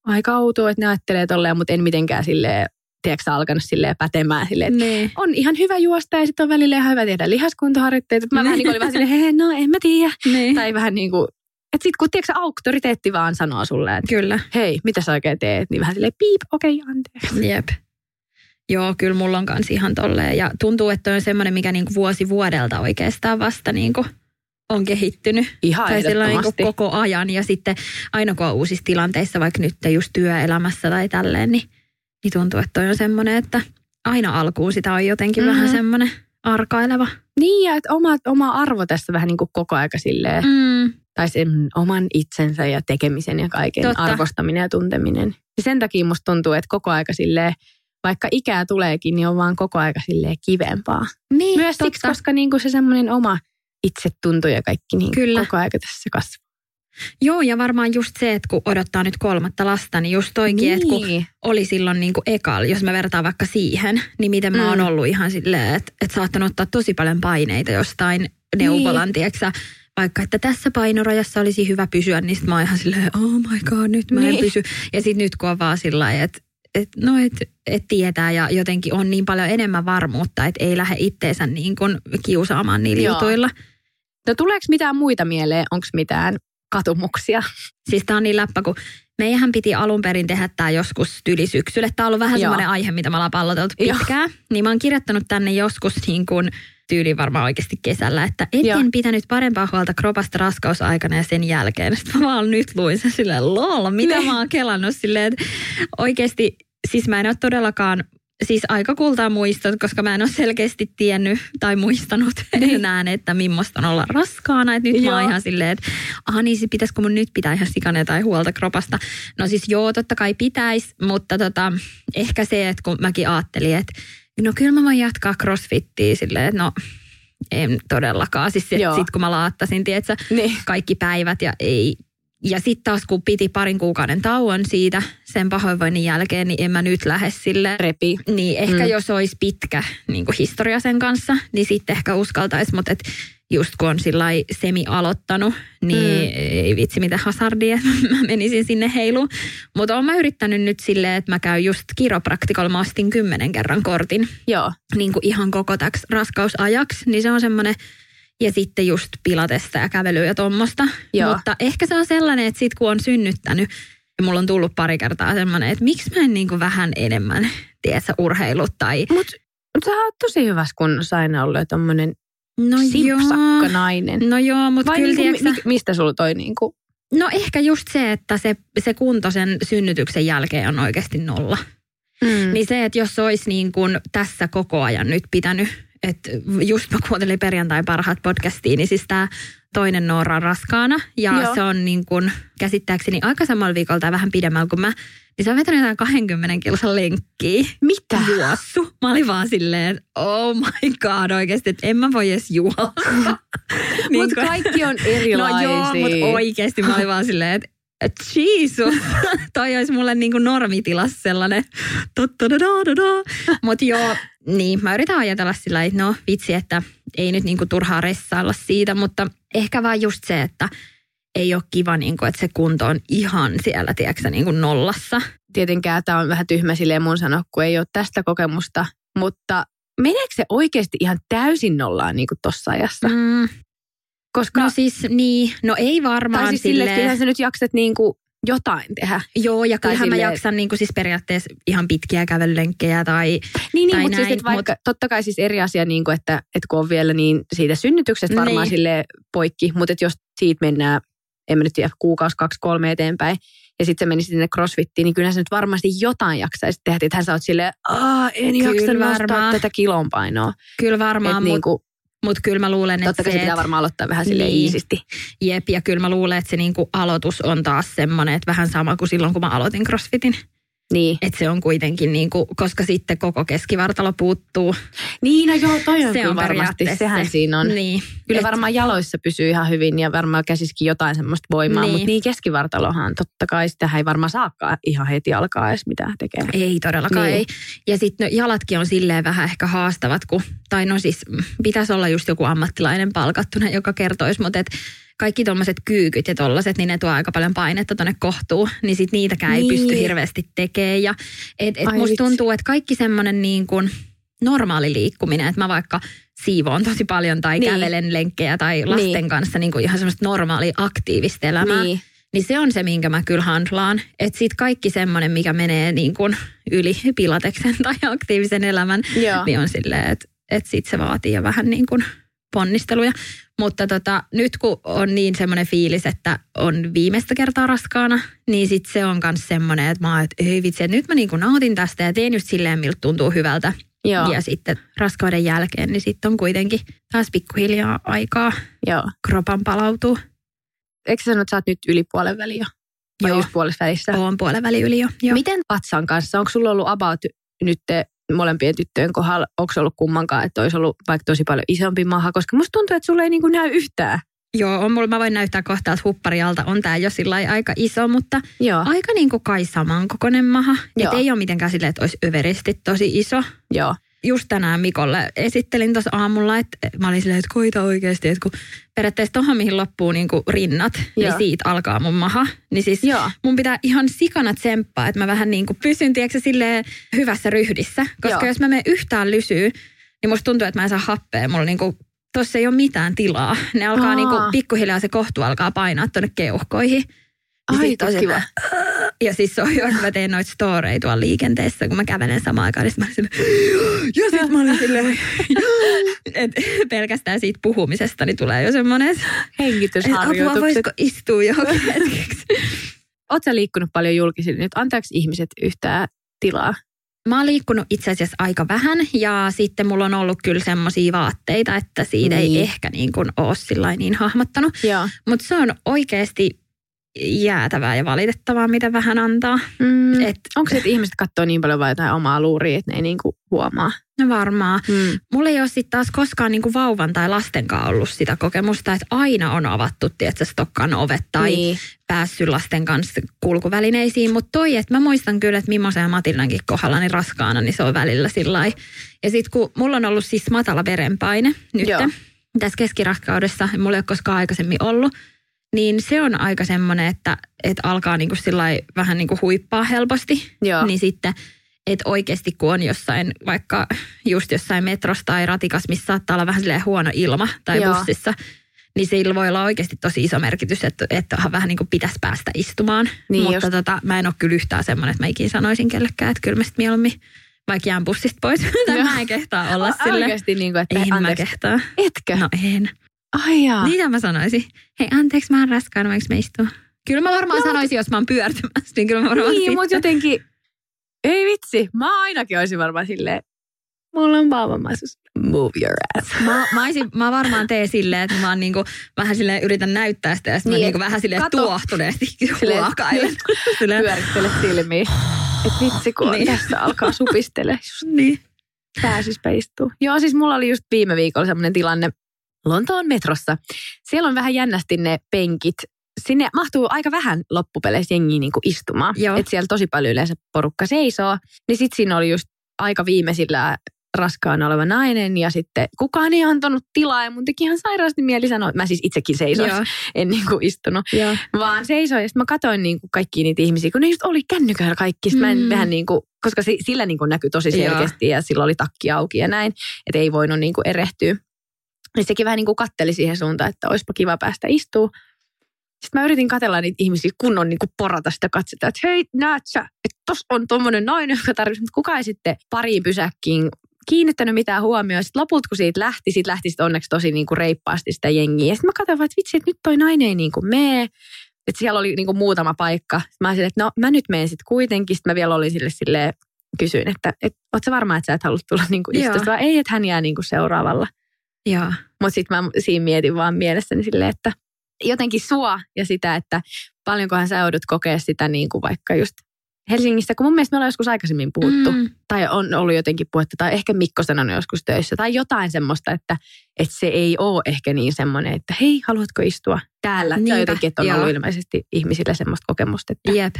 aika outoa, että ne ajattelee tolleen, mutta en mitenkään silleen, tiedätkö alkanut silleen pätemään silleen, että Niin. on ihan hyvä juosta ja sitten on välillä ihan hyvä tehdä lihaskuntoharjoitteita. Mä vähän niin kuin olin vähän silleen, hei, no en mä tiedä. niin. Tai vähän niin kuin, että sitten kun tiedätkö, auktoriteetti vaan sanoo sulle, että Kyllä. hei, mitä sä oikein teet, niin vähän silleen piip, okei, okay, anteeksi. Jep. Joo, kyllä mulla on kans ihan tolleen. Ja tuntuu, että on semmoinen, mikä niinku vuosi vuodelta oikeastaan vasta niinku on kehittynyt. Ihan tai niinku koko ajan. Ja sitten aina kun on uusissa tilanteissa, vaikka nyt just työelämässä tai tälleen, niin, niin tuntuu, että toi on semmoinen, että aina alkuun sitä on jotenkin Mhm. vähän semmoinen arkaileva. Niin, ja että oma, oma arvo tässä vähän niin kuin koko aika silleen. Mm. tai sen oman itsensä ja tekemisen ja kaiken Totta. arvostaminen ja tunteminen. Ja sen takia musta tuntuu, että koko aika silleen, vaikka ikää tuleekin, niin on vaan koko aika silleen kivempaa. Niin, Myös siksi, koska niin kuin se semmoinen oma itsetunto ja kaikki niin Kyllä. koko aika tässä kasvaa. Joo, ja varmaan just se, että kun odottaa nyt kolmatta lasta, niin just toikin, niin. että kun oli silloin niin kuin ekal, jos mä vertaan vaikka siihen, niin miten mä oon Mm. ollut ihan silleen, että, että saattanut ottaa tosi paljon paineita jostain neuvolan, niin. tiedätkö vaikka, että tässä painorajassa olisi hyvä pysyä, niin sit mä oon ihan silleen, oh my god, nyt mä en Niin. pysy. Ja sitten nyt kun on vaan sillä että et, no et, et tietää ja jotenkin on niin paljon enemmän varmuutta, että ei lähde itteensä niin kuin kiusaamaan niillä Joo. jutuilla. No tuleeko mitään muita mieleen? Onko mitään katumuksia? Siis tää on niin läppä, kun meidän piti alun perin tehdä tämä joskus tyyli syksyllä. Tämä on ollut vähän Joo. semmoinen aihe, mitä me ollaan palloteltu Joo. pitkään. Niin mä oon kirjoittanut tänne joskus niin kuin tyyli varmaan oikeasti kesällä, että etten Joo. pitänyt parempaa huolta kropasta raskausaikana ja sen jälkeen. Sitten mä vaan nyt luin sen silleen, lol, mitä Ne. mä oon kelannut silleen, että oikeasti, siis mä en ole todellakaan siis aika kultaa muistot, koska mä en ole selkeästi tiennyt tai muistanut enää, että millaista on olla raskaana. Että nyt joo. mä oon ihan silleen, että aha niin, pitäisikö mun nyt pitää ihan sikana tai huolta kropasta. No siis joo, totta kai pitäisi, mutta tota, ehkä se, että kun mäkin ajattelin, että no kyllä mä voin jatkaa crossfittiä silleen, että no en todellakaan. Siis sitten kun mä laattasin, tietsä, niin. kaikki päivät ja ei ja sitten taas kun piti parin kuukauden tauon siitä sen pahoinvoinnin jälkeen, niin en mä nyt lähde sille. Repi. Niin ehkä mm. jos olisi pitkä niin historia sen kanssa, niin sitten ehkä uskaltaisi. Mutta et just kun on sillä semi aloittanut, niin mm. ei vitsi mitä hazardia, mä menisin sinne heiluun. Mutta oon mä yrittänyt nyt silleen, että mä käyn just kiropraktikolla, mä ostin kymmenen kerran kortin. Joo. Niin kuin ihan koko täksi raskausajaksi, niin se on semmoinen ja sitten just pilatesta ja kävelyä ja tuommoista. Mutta ehkä se on sellainen, että sit kun on synnyttänyt, ja mulla on tullut pari kertaa semmoinen, että miksi mä en niin kuin vähän enemmän, tiedätkö, urheilut tai... Mutta mut sä oot tosi hyvässä kunnossa aina ollut tommonen no simpsakka nainen. No joo, mutta kyllä niinku, tiiäksä, mistä sulla toi niinku... No ehkä just se, että se, se kunto sen synnytyksen jälkeen on oikeasti nolla. Mm. Niin se, että jos olisi niin kuin tässä koko ajan nyt pitänyt että just mä kuuntelin perjantain parhaat podcastiin, niin siis tämä toinen Noora on raskaana. Ja Joo. se on niin kuin, käsittääkseni aika samalla viikolla tai vähän pidemmällä kuin mä. Niin se on vetänyt jotain 20 kilsan lenkkiä. Mitä? Juossu. Mä olin vaan silleen, oh my god oikeasti, että en mä voi edes juosta. niin mutta kaikki on erilaisia. No joo, mutta oikeasti mä olin vaan silleen, että Jesus, toi olisi mulle niinku normitilas sellainen. Mutta joo, niin mä yritän ajatella sillä että no vitsi, että ei nyt niinku turhaa ressailla siitä, mutta ehkä vaan just se, että ei ole kiva, niinku, että se kunto on ihan siellä, tiedätkö, niinku nollassa. Tietenkään tämä on vähän tyhmä silleen mun sanoa, kun ei ole tästä kokemusta, mutta meneekö se oikeasti ihan täysin nollaan niin tuossa ajassa? Mm. Koska, no siis niin, no ei varmaan. Tai siis silleen, silleen että sä nyt jaksat niin kuin jotain tehdä. Joo, ja kyllähän silleen, mä jaksan niin kuin siis periaatteessa ihan pitkiä kävelylenkkejä tai Niin, niin tai mutta siis, näin, siis, vaikka, mut... totta kai siis eri asia, niin kuin, että, että kun on vielä niin siitä synnytyksestä varmaan niin. sille poikki, mutta että jos siitä mennään, en mä nyt tiedä, kuukausi, kaksi, kolme eteenpäin, ja sitten se meni sinne crossfittiin, niin kyllähän se nyt varmasti jotain jaksaisi tehdä. Että hän sä oot silleen, en jaksa nostaa tätä kilonpainoa. Kyllä varmaan, mutta niinku, mutta kyllä mä luulen, että Totta kai se, pitää varmaan aloittaa vähän sille niin, iisisti. Jep, ja kyllä mä luulen, että se niinku aloitus on taas semmoinen, että vähän sama kuin silloin, kun mä aloitin CrossFitin. Niin. Että se on kuitenkin, niin kuin, koska sitten koko keskivartalo puuttuu. Niin, no joo, toi on se on varmasti, sehän siinä on. Niin. Kyllä Et... varmaan jaloissa pysyy ihan hyvin ja varmaan käsiskin jotain semmoista voimaa, niin. mutta niin keskivartalohan totta kai sitä ei varmaan saakaan ihan heti alkaa edes mitään tekemään. Ei todellakaan niin. ei. Ja sitten no, jalatkin on silleen vähän ehkä haastavat, kun, tai no siis pitäisi olla just joku ammattilainen palkattuna, joka kertoisi, mutta et kaikki tuommoiset kyykyt ja tollaset, niin ne tuo aika paljon painetta tuonne kohtuun, niin sit niitäkään niin. ei pysty niin. hirveästi tekemään. Ja et, et musta tuntuu, että kaikki semmoinen niin kuin normaali liikkuminen, että mä vaikka siivoon tosi paljon tai niin. kävelen lenkkejä tai lasten niin. kanssa niin kuin ihan semmoista normaalia aktiivista elämää. Niin. Niin se on se, minkä mä kyllä handlaan. Että sit kaikki semmoinen, mikä menee niin kuin yli pilateksen tai aktiivisen elämän, Joo. niin on silleen, että et sit se vaatii jo vähän niin kuin ponnisteluja. Mutta tota, nyt kun on niin semmoinen fiilis, että on viimeistä kertaa raskaana, niin sit se on myös semmoinen, että mä oon, että ei vitsi, että nyt mä niinku nautin tästä ja teen just silleen, miltä tuntuu hyvältä. Joo. Ja sitten raskauden jälkeen, niin sitten on kuitenkin taas pikkuhiljaa aikaa Joo. kropan palautuu. Eikö sä sano, että sä oot nyt yli puolen väliä jo? Vai Joo. just puolessa välissä? Oon puolen väli yli jo. Joo. Miten vatsan kanssa? Onko sulla ollut about nyt molempien tyttöjen kohdalla, onko ollut kummankaan, että olisi ollut vaikka tosi paljon isompi maha, koska musta tuntuu, että sulle ei niin kuin näy yhtään. Joo, on mulla, mä voin näyttää kohta, että hupparialta on tää jo sillä aika iso, mutta Joo. aika niin kuin kai samankokoinen maha. Että ei ole mitenkään silleen, että olisi överisti tosi iso. Joo just tänään Mikolle esittelin tuossa aamulla, että mä olin silleen, että koita oikeasti, että kun periaatteessa tuohon mihin loppuu niin kuin rinnat, Joo. niin siitä alkaa mun maha. Niin siis Joo. mun pitää ihan sikana tsemppaa, että mä vähän niin kuin pysyn, tiedätkö, silleen hyvässä ryhdissä. Koska Joo. jos mä menen yhtään lysyy, niin musta tuntuu, että mä en saa happea. Mulla niin kuin, tossa ei ole mitään tilaa. Ne alkaa Aa. niin kuin, pikkuhiljaa se kohtu alkaa painaa tuonne keuhkoihin. Ai, tosi kiva. Ja siis se on hyvä, että mä teen noita storeja tuolla liikenteessä, kun mä kävelen samaan aikaan. Niin mä olin ja sit mä olin silleen, pelkästään siitä puhumisesta niin tulee jo semmoinen hengitysharjoitukset. Apua, voisiko istua johonkin hetkeksi? Oletko liikkunut paljon julkisille nyt? Antaako ihmiset yhtään tilaa? mä oon liikkunut itse asiassa aika vähän ja sitten mulla on ollut kyllä semmoisia vaatteita, että siitä Niin. ei ehkä niin kuin ole niin hahmottanut. Mutta se on oikeasti jäätävää ja valitettavaa, mitä vähän antaa. Mm. Et, Onko se, että ihmiset katsoo niin paljon vain jotain omaa luuria, että ne ei niinku huomaa? no varmaan. Mm. Mulla ei ole sitten taas koskaan niinku vauvan tai lastenkaan ollut sitä kokemusta, että aina on avattu, että stokkan ovet tai Niin. päässyt lasten kanssa kulkuvälineisiin. Mutta toi, että mä muistan kyllä, että Mimosen ja Matildankin kohdalla niin raskaana, niin se on välillä sillä. Ja sitten kun mulla on ollut siis matala verenpaine nyt tässä keskiraskaudessa, mulla ei ole koskaan aikaisemmin ollut, niin se on aika semmoinen, että, että alkaa niinku vähän niinku huippaa helposti. Joo. Niin sitten, että oikeasti kun on jossain, vaikka just jossain metrossa tai ratikas, missä saattaa olla vähän silleen huono ilma tai Joo. bussissa, niin sillä voi olla oikeasti tosi iso merkitys, että, että vähän niin kuin pitäisi päästä istumaan. Niin Mutta just. tota, mä en ole kyllä yhtään semmoinen, että mä ikinä sanoisin kellekään, että kyllä mä mieluummin vaikka jään bussista pois. tai mä en kehtaa olla sille. Oikeasti niin kuin, että Ei mä anteeksi. kehtaa. Etkö? No en. Ai jaa. Mitä mä sanoisin? Hei anteeksi, mä oon raskaana, voinko mä istua? Kyllä mä varmaan sanoisin, jos mä oon pyörtymässä, niin kyllä mä varmaan Niin, mutta jotenkin, ei vitsi, mä ainakin olisin varmaan silleen, mulla on vauvamaisuus. Move your ass. Mä, mä, olisin, mä varmaan teen silleen, että mä oon niinku, vähän silleen yritän näyttää sitä ja sitten Niin, mä et niinku vähän silleen kato. tuohtuneesti huokailen. Silleen, Pyörittele silmiä. Et vitsi, kun Niin. niin. tässä alkaa supistele. Just niin. pääsispä istua. Joo, siis mulla oli just viime viikolla semmoinen tilanne Lontoon metrossa. Siellä on vähän jännästi ne penkit. Sinne mahtuu aika vähän loppupeleissä jengiä niin kuin istumaan. Joo. Et siellä tosi paljon yleensä porukka seisoo. Niin sit siinä oli just aika viimeisillä raskaana oleva nainen ja sitten kukaan ei antanut tilaa ja mun teki ihan sairaasti mieli sanoa, mä siis itsekin seisoin, Joo. en niin kuin istunut, Joo. vaan seisoin ja sitten mä katsoin niin kuin kaikkia niitä ihmisiä, kun ne just oli kännykällä kaikki, sit mä en Mm. vähän niin kuin, koska si- sillä niin kuin näkyi tosi Joo. selkeästi ja sillä oli takki auki ja näin, että ei voinut niin kuin erehtyä. Niin sekin vähän niin kuin katteli siihen suuntaan, että olisipa kiva päästä istuu. Sitten mä yritin katella niitä ihmisiä kunnon niin kuin porata sitä katsetta, että hei, näet sä, että tossa on tommonen nainen, joka tarvitsee, mutta kukaan ei sitten pariin pysäkkiin kiinnittänyt mitään huomioon. Sitten lopulta, kun siitä lähti, siitä lähti sitten onneksi tosi niin kuin reippaasti sitä jengiä. Ja sitten mä katsoin, vaan, että vitsi, että nyt toi nainen ei niin kuin mee. Että siellä oli niin kuin muutama paikka. Sitten mä olisin, että no mä nyt menen sitten kuitenkin. Sitten mä vielä olin sille silleen, kysyin, että et, oot sä varma, että sä et halua tulla niin kuin istusta, vai ei, että hän jää niin kuin seuraavalla. Joo. Mutta sitten mä siinä mietin vaan mielessäni silleen, että jotenkin sua ja sitä, että paljonkohan sä joudut kokea sitä niin kuin vaikka just Helsingissä, kun mun mielestä me ollaan joskus aikaisemmin puhuttu, Mm. tai on ollut jotenkin puhetta, tai ehkä Mikko sanonut joskus töissä, tai jotain semmoista, että, että se ei ole ehkä niin semmoinen, että hei, haluatko istua täällä? Niinpä, ja jotenkin, että on joo. ollut ilmeisesti ihmisillä semmoista kokemusta, että Jep.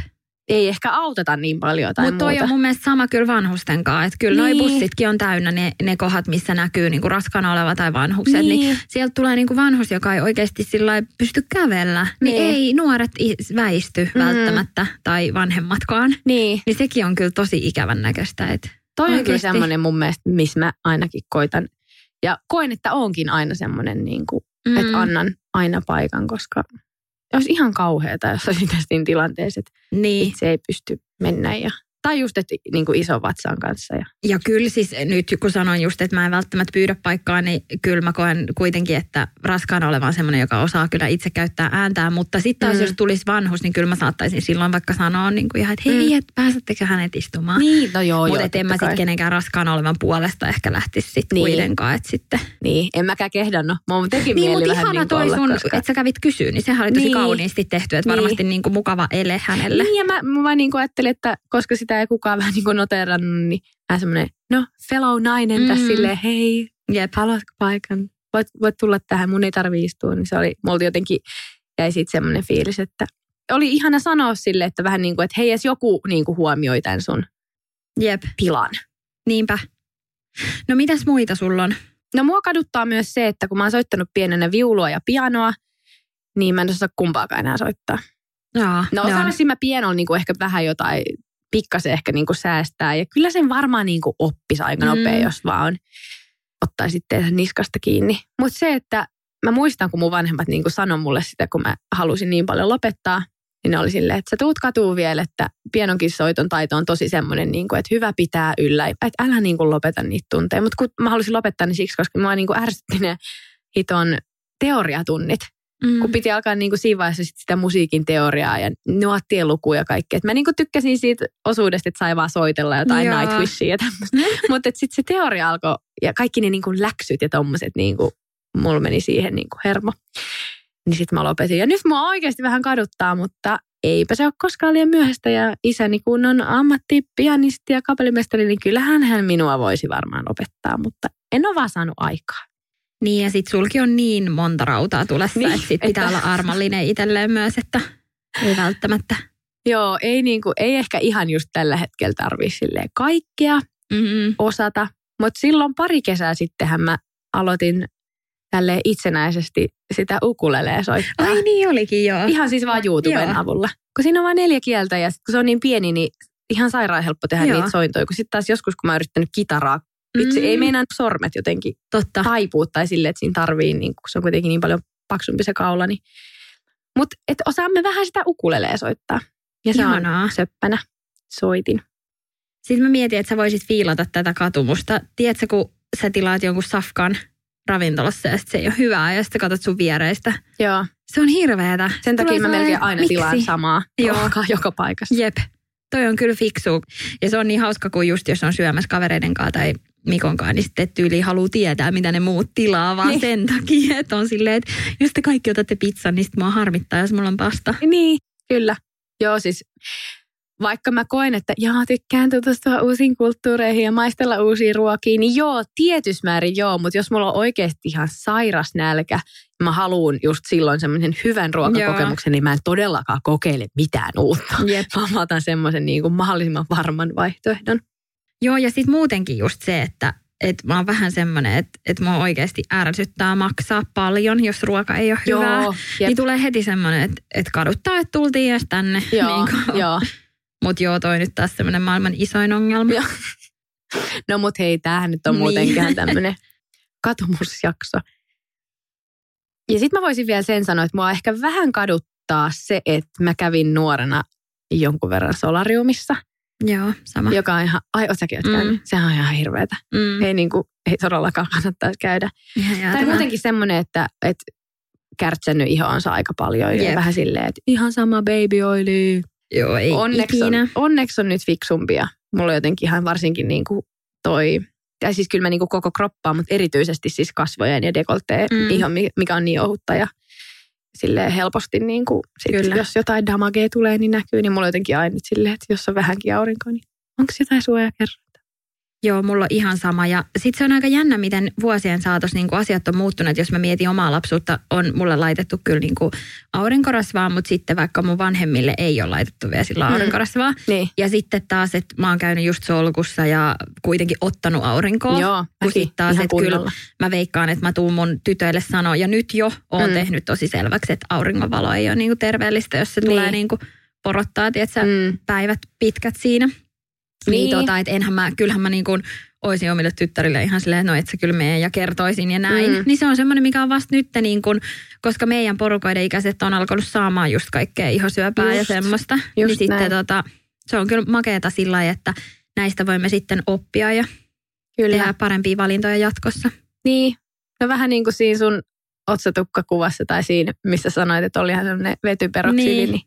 Ei ehkä auteta niin paljon tai Mutta toi muuta. on mun mielestä sama kyllä vanhusten kanssa. Että kyllä niin. Noi bussitkin on täynnä ne, ne kohdat, missä näkyy niinku raskaana oleva tai vanhukset. Niin. niin sieltä tulee niinku vanhus, joka ei oikeasti sillä pysty kävellä. Niin. Niin. ei nuoret väisty mm. välttämättä tai vanhemmatkaan. Niin, Niin sekin on kyllä tosi ikävän näköistä. Että toi on kyllä semmoinen mun mielestä, missä mä ainakin koitan. Ja koen, että onkin aina semmoinen, niin kuin, mm. että annan aina paikan, koska olisi ihan kauheata, jos olisin tässä tilanteessa, että Niin. itse ei pysty mennä. Ja, tai just, että niin kuin ison vatsan kanssa. Ja, Ja kyllä siis nyt kun sanoin just, että mä en välttämättä pyydä paikkaa, niin kyllä mä koen kuitenkin, että raskaana oleva on semmoinen, joka osaa kyllä itse käyttää ääntää. Mutta sitten taas Mm. jos tulisi vanhus, niin kyllä mä saattaisin silloin vaikka sanoa niin kuin ihan, että hei, Mm. että pääsettekö hänet istumaan. niin, no joo, Mutta joo, et en mä sitten kenenkään raskaana olevan puolesta ehkä lähtisi sitten Niin. kuitenkaan. Että sitten. Niin, en mäkään kehdannut. Mun teki Niin, mieli vähän niin toi olla, sun, koska... että sä kävit kysyä, niin sehän oli tosi Niin. kauniisti tehty. Että Niin. varmasti niin kuin mukava ele hänelle. Niin, ja mä, mä vaan niin kuin ajattelin, että koska sitä ei kukaan vähän niin kuin noterannut, niin vähän semmoinen, no, fellow nainen mm. tässä Mm. silleen, hei, Jep. haluatko paikan? Voit, voit tulla tähän, mun ei tarvi istua. Niin se oli, multa jotenkin jäi siitä semmoinen fiilis, että oli ihana sanoa sille, että vähän niin kuin, että hei, edes joku niin kuin huomioi tämän sun Jep, tilan. niinpä. No mitäs muita sulla on? No mua kaduttaa myös se, että kun mä oon soittanut pienenä viulua ja pianoa, niin mä en osaa kumpaakaan enää soittaa. Jaa, No osaisin mä pianolla niin kuin ehkä vähän jotain, pikkasen ehkä niin kuin säästää. Ja kyllä sen varmaan niin kuin oppisi aika Mm. nopea, jos vaan ottaa sitten niskasta kiinni. Mutta se, että mä muistan, kun mun vanhemmat niin kuin sanoi mulle sitä, kun mä halusin niin paljon lopettaa, niin ne oli silleen, että sä tuut katuun vielä, että pianonkin soiton taito on tosi semmoinen, niin kuin, että hyvä pitää yllä, että älä niin kuin lopeta niitä tunteja. Mutta kun mä halusin lopettaa niin siksi, koska mua niin kuin ärsytti ne hiton teoriatunnit. Mm. kun piti alkaa niin kuin siinä vaiheessa sit sitä musiikin teoriaa ja nuottien lukuja ja kaikkea. Et mä niin kuin tykkäsin siitä osuudesta, että sai vaan soitella jotain Joo. Nightwishia ja tämmöistä. Mutta sitten se teoria alkoi ja kaikki ne niin kuin läksyt ja tommoset, niin kuin, mulla meni siihen niin kuin hermo. Niin sitten mä lopetin. Ja nyt mua oikeasti vähän kaduttaa, mutta eipä se ole koskaan liian myöhäistä. Ja isäni kun on ammattipianisti ja kapellimestari, niin kyllähän hän minua voisi varmaan opettaa, mutta en ole vaan saanut aikaa. Niin ja sit sulki on niin monta rautaa tulessa, Niin, että sit pitää että- olla armollinen itselleen myös, että ei välttämättä. Joo, ei, niinku, ei ehkä ihan just tällä hetkellä silleen kaikkea Mm-mm. osata. Mutta silloin pari kesää sittenhän mä aloitin tälle itsenäisesti sitä ukulelea soittaa. Ai niin olikin joo. Ihan siis vaan YouTuben Joo. avulla. Kun siinä on vain neljä kieltä ja sit kun se on niin pieni, niin ihan sairaan helppo tehdä Joo. niitä sointoja. Kun sitten taas joskus, kun mä oon yrittänyt kitaraa, vitsi, Mm. ei meinaa sormet jotenkin Totta. taipuu tai silleen, että siinä tarvii, niin kun se on kuitenkin niin paljon paksumpi se kaula. Niin. Mutta et osaamme vähän sitä ukulelea soittaa. Ja se Ihanaa. on söppänä. Soitin. Sitten mä mietin, että sä voisit fiilata tätä katumusta. Tiedätkö, kun sä tilaat jonkun safkan ravintolassa ja se ei ole hyvää ja sitten katsot sun viereistä. Joo. Se on hirveetä. Sen takia Tulee mä melkein aina miksi? tilaan samaa Joo. joka paikassa. Jep. Toi on kyllä fiksu. Ja se on niin hauska, kun just jos on syömässä kavereiden kanssa tai Mikon kanssa, niin sitten tyyli haluaa tietää, mitä ne muut tilaa, vaan Niin. sen takia, että on silleen, että jos te kaikki otatte pizzan, niin sitten mua harmittaa, jos mulla on pasta. Niin, kyllä. Joo, siis vaikka mä koen, että jaa, tykkään tutustua uusiin kulttuureihin ja maistella uusia ruokia, niin joo, tietyssä määrin joo, mutta jos mulla on oikeasti ihan sairas nälkä, mä haluan just silloin semmoisen hyvän ruokakokemuksen, niin mä en todellakaan kokeile mitään uutta. Jep. Vaan mä otan semmoisen niin kuin mahdollisimman varman vaihtoehdon. Joo, ja sitten muutenkin just se, että et mä oon vähän semmoinen, että et mua oikeasti ärsyttää maksaa paljon, jos ruoka ei ole hyvää. jep. Niin tulee heti semmoinen, että et kaduttaa, että tultiin edes tänne. Joo, Niin joo. Mutta joo, toi nyt taas semmoinen maailman isoin ongelma. Joo. No mut hei, tämähän nyt on Niin. muutenkin tämmöinen katumusjakso. Ja sitten mä voisin vielä sen sanoa, että mua ehkä vähän kaduttaa se, että mä kävin nuorena jonkun verran solariumissa, Joo, sama. joka on ihan, ai oot säkin oot Mm. Sehän on ihan hirveetä. Mm. Ei niinku, ei todellakaan kannattaisi käydä. Ihan Tai jäätävää. muutenkin semmoinen, että, että kärtsännyt ihoonsa aika paljon. Ja vähän silleen, että ihan sama baby oily. Joo, ei onneksi, on, ikinä. onneksi on nyt fiksumpia. Mulla on jotenkin ihan varsinkin niin kuin toi, tai siis kyllä mä niin kuin koko kroppaa, mutta erityisesti siis kasvojen ja dekolteen Mm. mi- mikä on niin ohutta ja silleen helposti niin kuin sit Kyllä. jos jotain damagea tulee, niin näkyy, niin mulla jotenkin aina nyt silleen, että jos on vähänkin aurinkoa, niin onko jotain suojakerrointa? Joo, mulla on ihan sama. Ja sitten se on aika jännä, miten vuosien saatossa niin asiat on muuttuneet. Jos mä mietin omaa lapsuutta, on mulle laitettu kyllä niin kuin aurinkorasvaa, mutta sitten vaikka mun vanhemmille ei ole laitettu vielä sillä Mm. aurinkorasvaa. Niin. Ja sitten taas, että mä oon käynyt just solkussa ja kuitenkin ottanut aurinkoa. Joo, kun sit taas, että kyllä mä veikkaan, että mä tuun mun tytöille sanoa, ja nyt jo oon Mm. mm. tehnyt tosi selväksi, että auringonvalo ei ole niinku terveellistä, jos se niin. tulee Niin. niinku porottaa, tiedätkö, Mm. päivät pitkät siinä. Niin, Niin. niin tota, että enhän mä, kyllähän mä niinku oisin omille tyttärille ihan silleen, no et sä kyllä mene ja kertoisin ja näin. Mm. Niin se on semmoinen, mikä on vasta nyt, niin kun, koska meidän porukoiden ikäiset on alkanut saamaan just kaikkea ihosyöpää Just, ja semmoista. just niin sitten näin. tota, se on kyllä makeeta sillä lailla, että näistä voimme sitten oppia ja Kyllä. tehdä parempia valintoja jatkossa. Niin. No vähän niin kuin siinä sun otsatukkakuvassa tai siinä, missä sanoit, että oli ihan semmoinen vetyperoksidi, niin. Niin.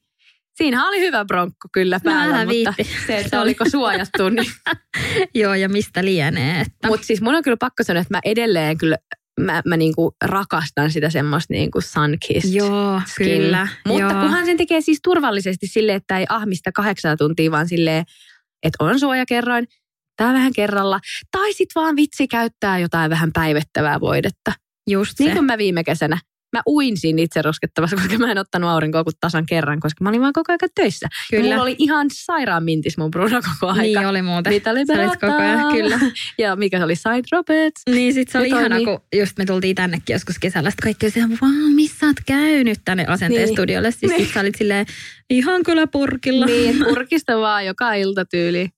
Siinähän oli hyvä bronkko kyllä päällä, älä mutta viitti. se, että Se oli- oliko suojattu, niin Joo, ja mistä lienee. Että. Mutta siis mun on kyllä pakko sanoa, että mä edelleen kyllä, mä, mä niinku rakastan sitä semmoista niinku sun-kissed Joo, skin. kyllä. Mutta joo. kunhan sen tekee siis turvallisesti silleen, että ei ahmista kahdeksan tuntia, vaan silleen, että on suojakerroin, tää vähän kerralla. Tai sit vaan vitsi käyttää jotain vähän päivettävää voidetta. Just se. Niin kuin mä viime kesänä. Mä uin siinä itse roskettavassa, koska mä en ottanut aurinkoa kuin tasan kerran, koska mä olin vaan koko ajan töissä. Kyllä. mulla oli ihan sairaan mintis mun Bruno koko aika. Niin oli muuten. Mitä oli koko ajan, kyllä. Ja mikä se oli Side Roberts. Niin sit se oli Ne ihana, toimii. kun just me tultiin tännekin joskus kesällä. Sitten kaikki oli silleen, wow, missä sä oot käynyt tänne asenteen Niin. studiolle. Siis Niin. sä olit silleen, ihan kyllä purkilla. Niin, purkista vaan joka ilta tyyli.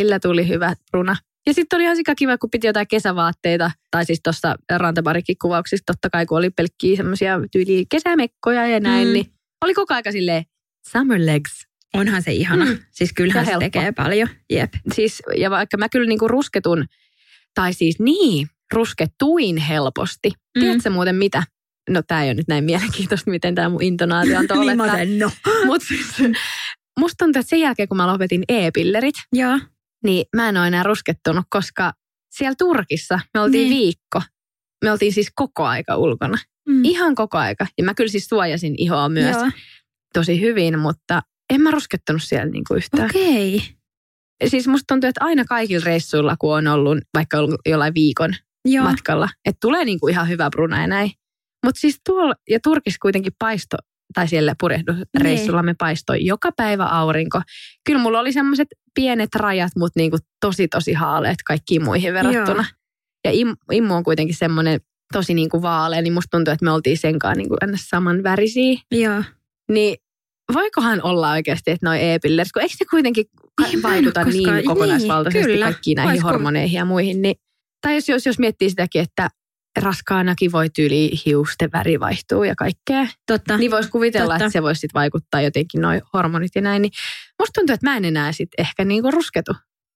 Sillä tuli hyvä runa. Ja sitten oli ihan sika kiva, kun piti jotain kesävaatteita. Tai siis tuossa Rantebarikin kuvauksissa totta kai, kun oli pelkkiä semmoisia tyyli kesämekkoja ja näin, Mm. niin oli koko aika silleen summer legs. Onhan se ihana. Mm. Siis kyllähän Ja se helppo. tekee paljon. Jep. Siis, ja vaikka mä kyllä niinku rusketun, tai siis niin, rusketuin helposti. Mm. Tiedätkö muuten mitä? no tämä ei ole nyt näin mielenkiintoista, miten tämä mun intonaatio on niin mä sen, no. Mutta siis, musta tuntuu, että sen jälkeen kun mä lopetin e-pillerit, Joo. Niin mä en ole enää ruskettunut, koska siellä Turkissa me oltiin Niin. viikko. Me oltiin siis koko aika ulkona. Mm. Ihan koko aika. Ja mä kyllä siis suojasin ihoa myös Joo. tosi hyvin, mutta en mä ruskettunut siellä niinku yhtään. Okei. Siis musta tuntuu, että aina kaikilla reissuilla, kun on ollut vaikka ollut jollain viikon Joo. matkalla, että tulee niinku ihan hyvä bruna ja näin. Mutta siis tuolla, ja Turkissa kuitenkin paisto, tai siellä purjehdusreissulla me paistoi joka päivä aurinko. Kyllä mulla oli semmoiset pienet rajat, mutta niinku tosi tosi haaleet kaikkiin muihin verrattuna. Ja im, Immu on kuitenkin semmoinen tosi niinku vaalea, niin musta tuntuu, että me oltiin senkaan niinku ennä saman värisiä. Joo. Niin voikohan olla oikeasti, että noi e-pillerit, kun eikö ne kuitenkin Niin, vaikuta koskaan- niin kokonaisvaltaisesti niin, kyllä. kaikkiin näihin Vois kuv- hormoneihin ja muihin. Niin, tai jos, jos, jos miettii sitäkin, että raskaanakin voi tyyli hiusten väri vaihtuu ja kaikkea. Totta. Niin voisi kuvitella, Totta. että se voisi sit vaikuttaa jotenkin noi hormonit ja näin. Niin musta tuntuu, että mä en enää sit ehkä niinku rusketu.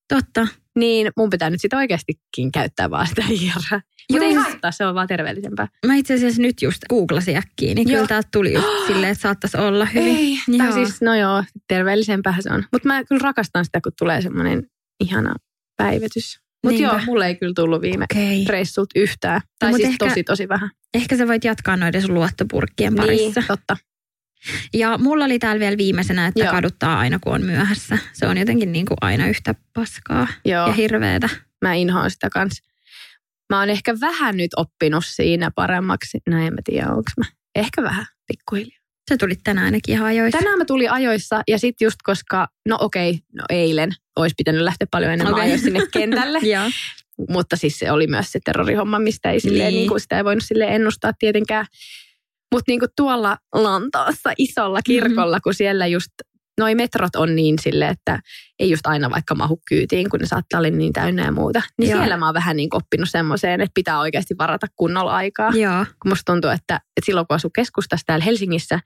Totta. Niin mun pitää nyt sit oikeastikin käyttää vaan sitä hierää. Mutta ei Joo. haittaa, se on vaan terveellisempää. Mä itse asiassa nyt just googlasin äkkiä, niin Joo. kyllä täältä tuli just silleen, että saattaisi olla hyvin. Ei, Joo. tai siis, no joo, terveellisempää se on. Mutta mä kyllä rakastan sitä, kun tulee semmoinen ihana päivitys. Mutta joo, mulle ei kyllä tullut viime Okei. reissut yhtään. Tai mut siis ehkä- tosi, tosi vähän. Ehkä sä voit jatkaa noiden sun luottopurkkien parissa. Niin, totta. Ja mulla oli täällä vielä viimeisenä, että Joo. kaduttaa aina kun on myöhässä. Se on jotenkin niin kuin aina yhtä paskaa Joo, ja hirveetä. mä inhoan sitä kanssa. Mä oon ehkä vähän nyt oppinut siinä paremmaksi. No en mä tiedä, onko mä. Ehkä vähän, pikkuhiljaa. Se tuli tänään ainakin ihan ajoissa. Tänään mä tulin ajoissa ja sitten just koska, no okei, no eilen olisi pitänyt lähteä paljon enemmän Okei. ajoissa sinne kentälle. Joo. Mutta siis se oli myös se terrorihomma, mistä ei silleen, Niin. niin. Niin sitä ei voinut sille ennustaa tietenkään. Mutta niin tuolla Lontoossa isolla kirkolla, mm-hmm. kun siellä just noi metrot on niin sille, että ei just aina vaikka mahu kyytiin, kun ne saattaa olla niin täynnä ja muuta. Niin Joo. siellä mä oon vähän niin oppinut semmoiseen, että pitää oikeasti varata kunnolla aikaa. Joo. Kun musta tuntuu, että, että silloin kun asuu keskustassa täällä Helsingissä,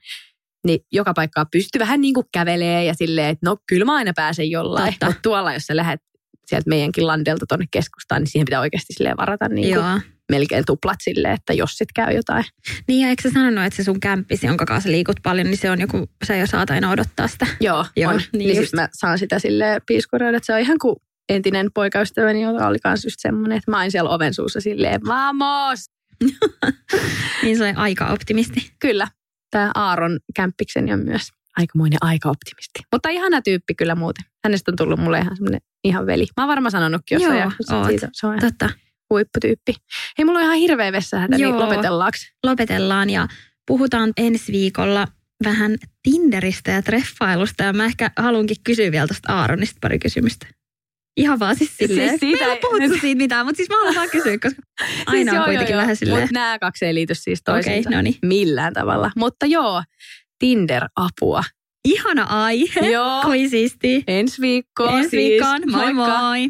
niin joka paikkaa pystyy vähän niin kuin kävelee ja silleen, että no kyllä mä aina pääsen jollain. Totta. Mutta tuolla, jos sä lähdet sieltä meidänkin landelta tonne keskustaan, niin siihen pitää oikeasti silleen varata niin kuin melkein tuplat silleen, että jos sit käy jotain. Niin ja eikö sä sanonut, että se sun kämppisi, jonka kanssa liikut paljon, niin se on joku, sä jo saat aina odottaa sitä. Joo, Joo, on. niin Niin, niin just. sit mä saan sitä sille piiskuroida, että se on ihan kuin entinen poikaystäväni, joka oli kanssa just semmoinen, että mä aina siellä oven suussa silleen, vamos! Niin se on aika optimisti. Kyllä, tämä Aaron kämppikseni on myös aikamoinen aikaoptimisti. Mutta ihana tyyppi kyllä muuten. Hänestä on tullut mulle ihan semmoinen ihan veli. Mä oon varmaan sanonutkin jossain Joo, jaksossa, siitä se on Totta. huipputyyppi. Hei, mulla on ihan hirveä vessahätä, niin Joo. lopetellaanko? Lopetellaan ja puhutaan ensi viikolla vähän Tinderistä ja treffailusta. Ja mä ehkä haluankin kysyä vielä tuosta Aaronista pari kysymystä. Ihan vaan siis silleen. Siis siitä me ei ole puhuttu siitä mitään, mutta siis mä haluan vaan kysyä, koska aina on kuitenkin vähän silleen. Mutta nämä kaksi ei liity siis toisiinsa no niin. millään tavalla. Mutta joo, Tinder-apua. Ihana aihe. Joo. Kui siisti. Ensi viikkoon Ensi siis. viikkoon. Moi Moikka. moi.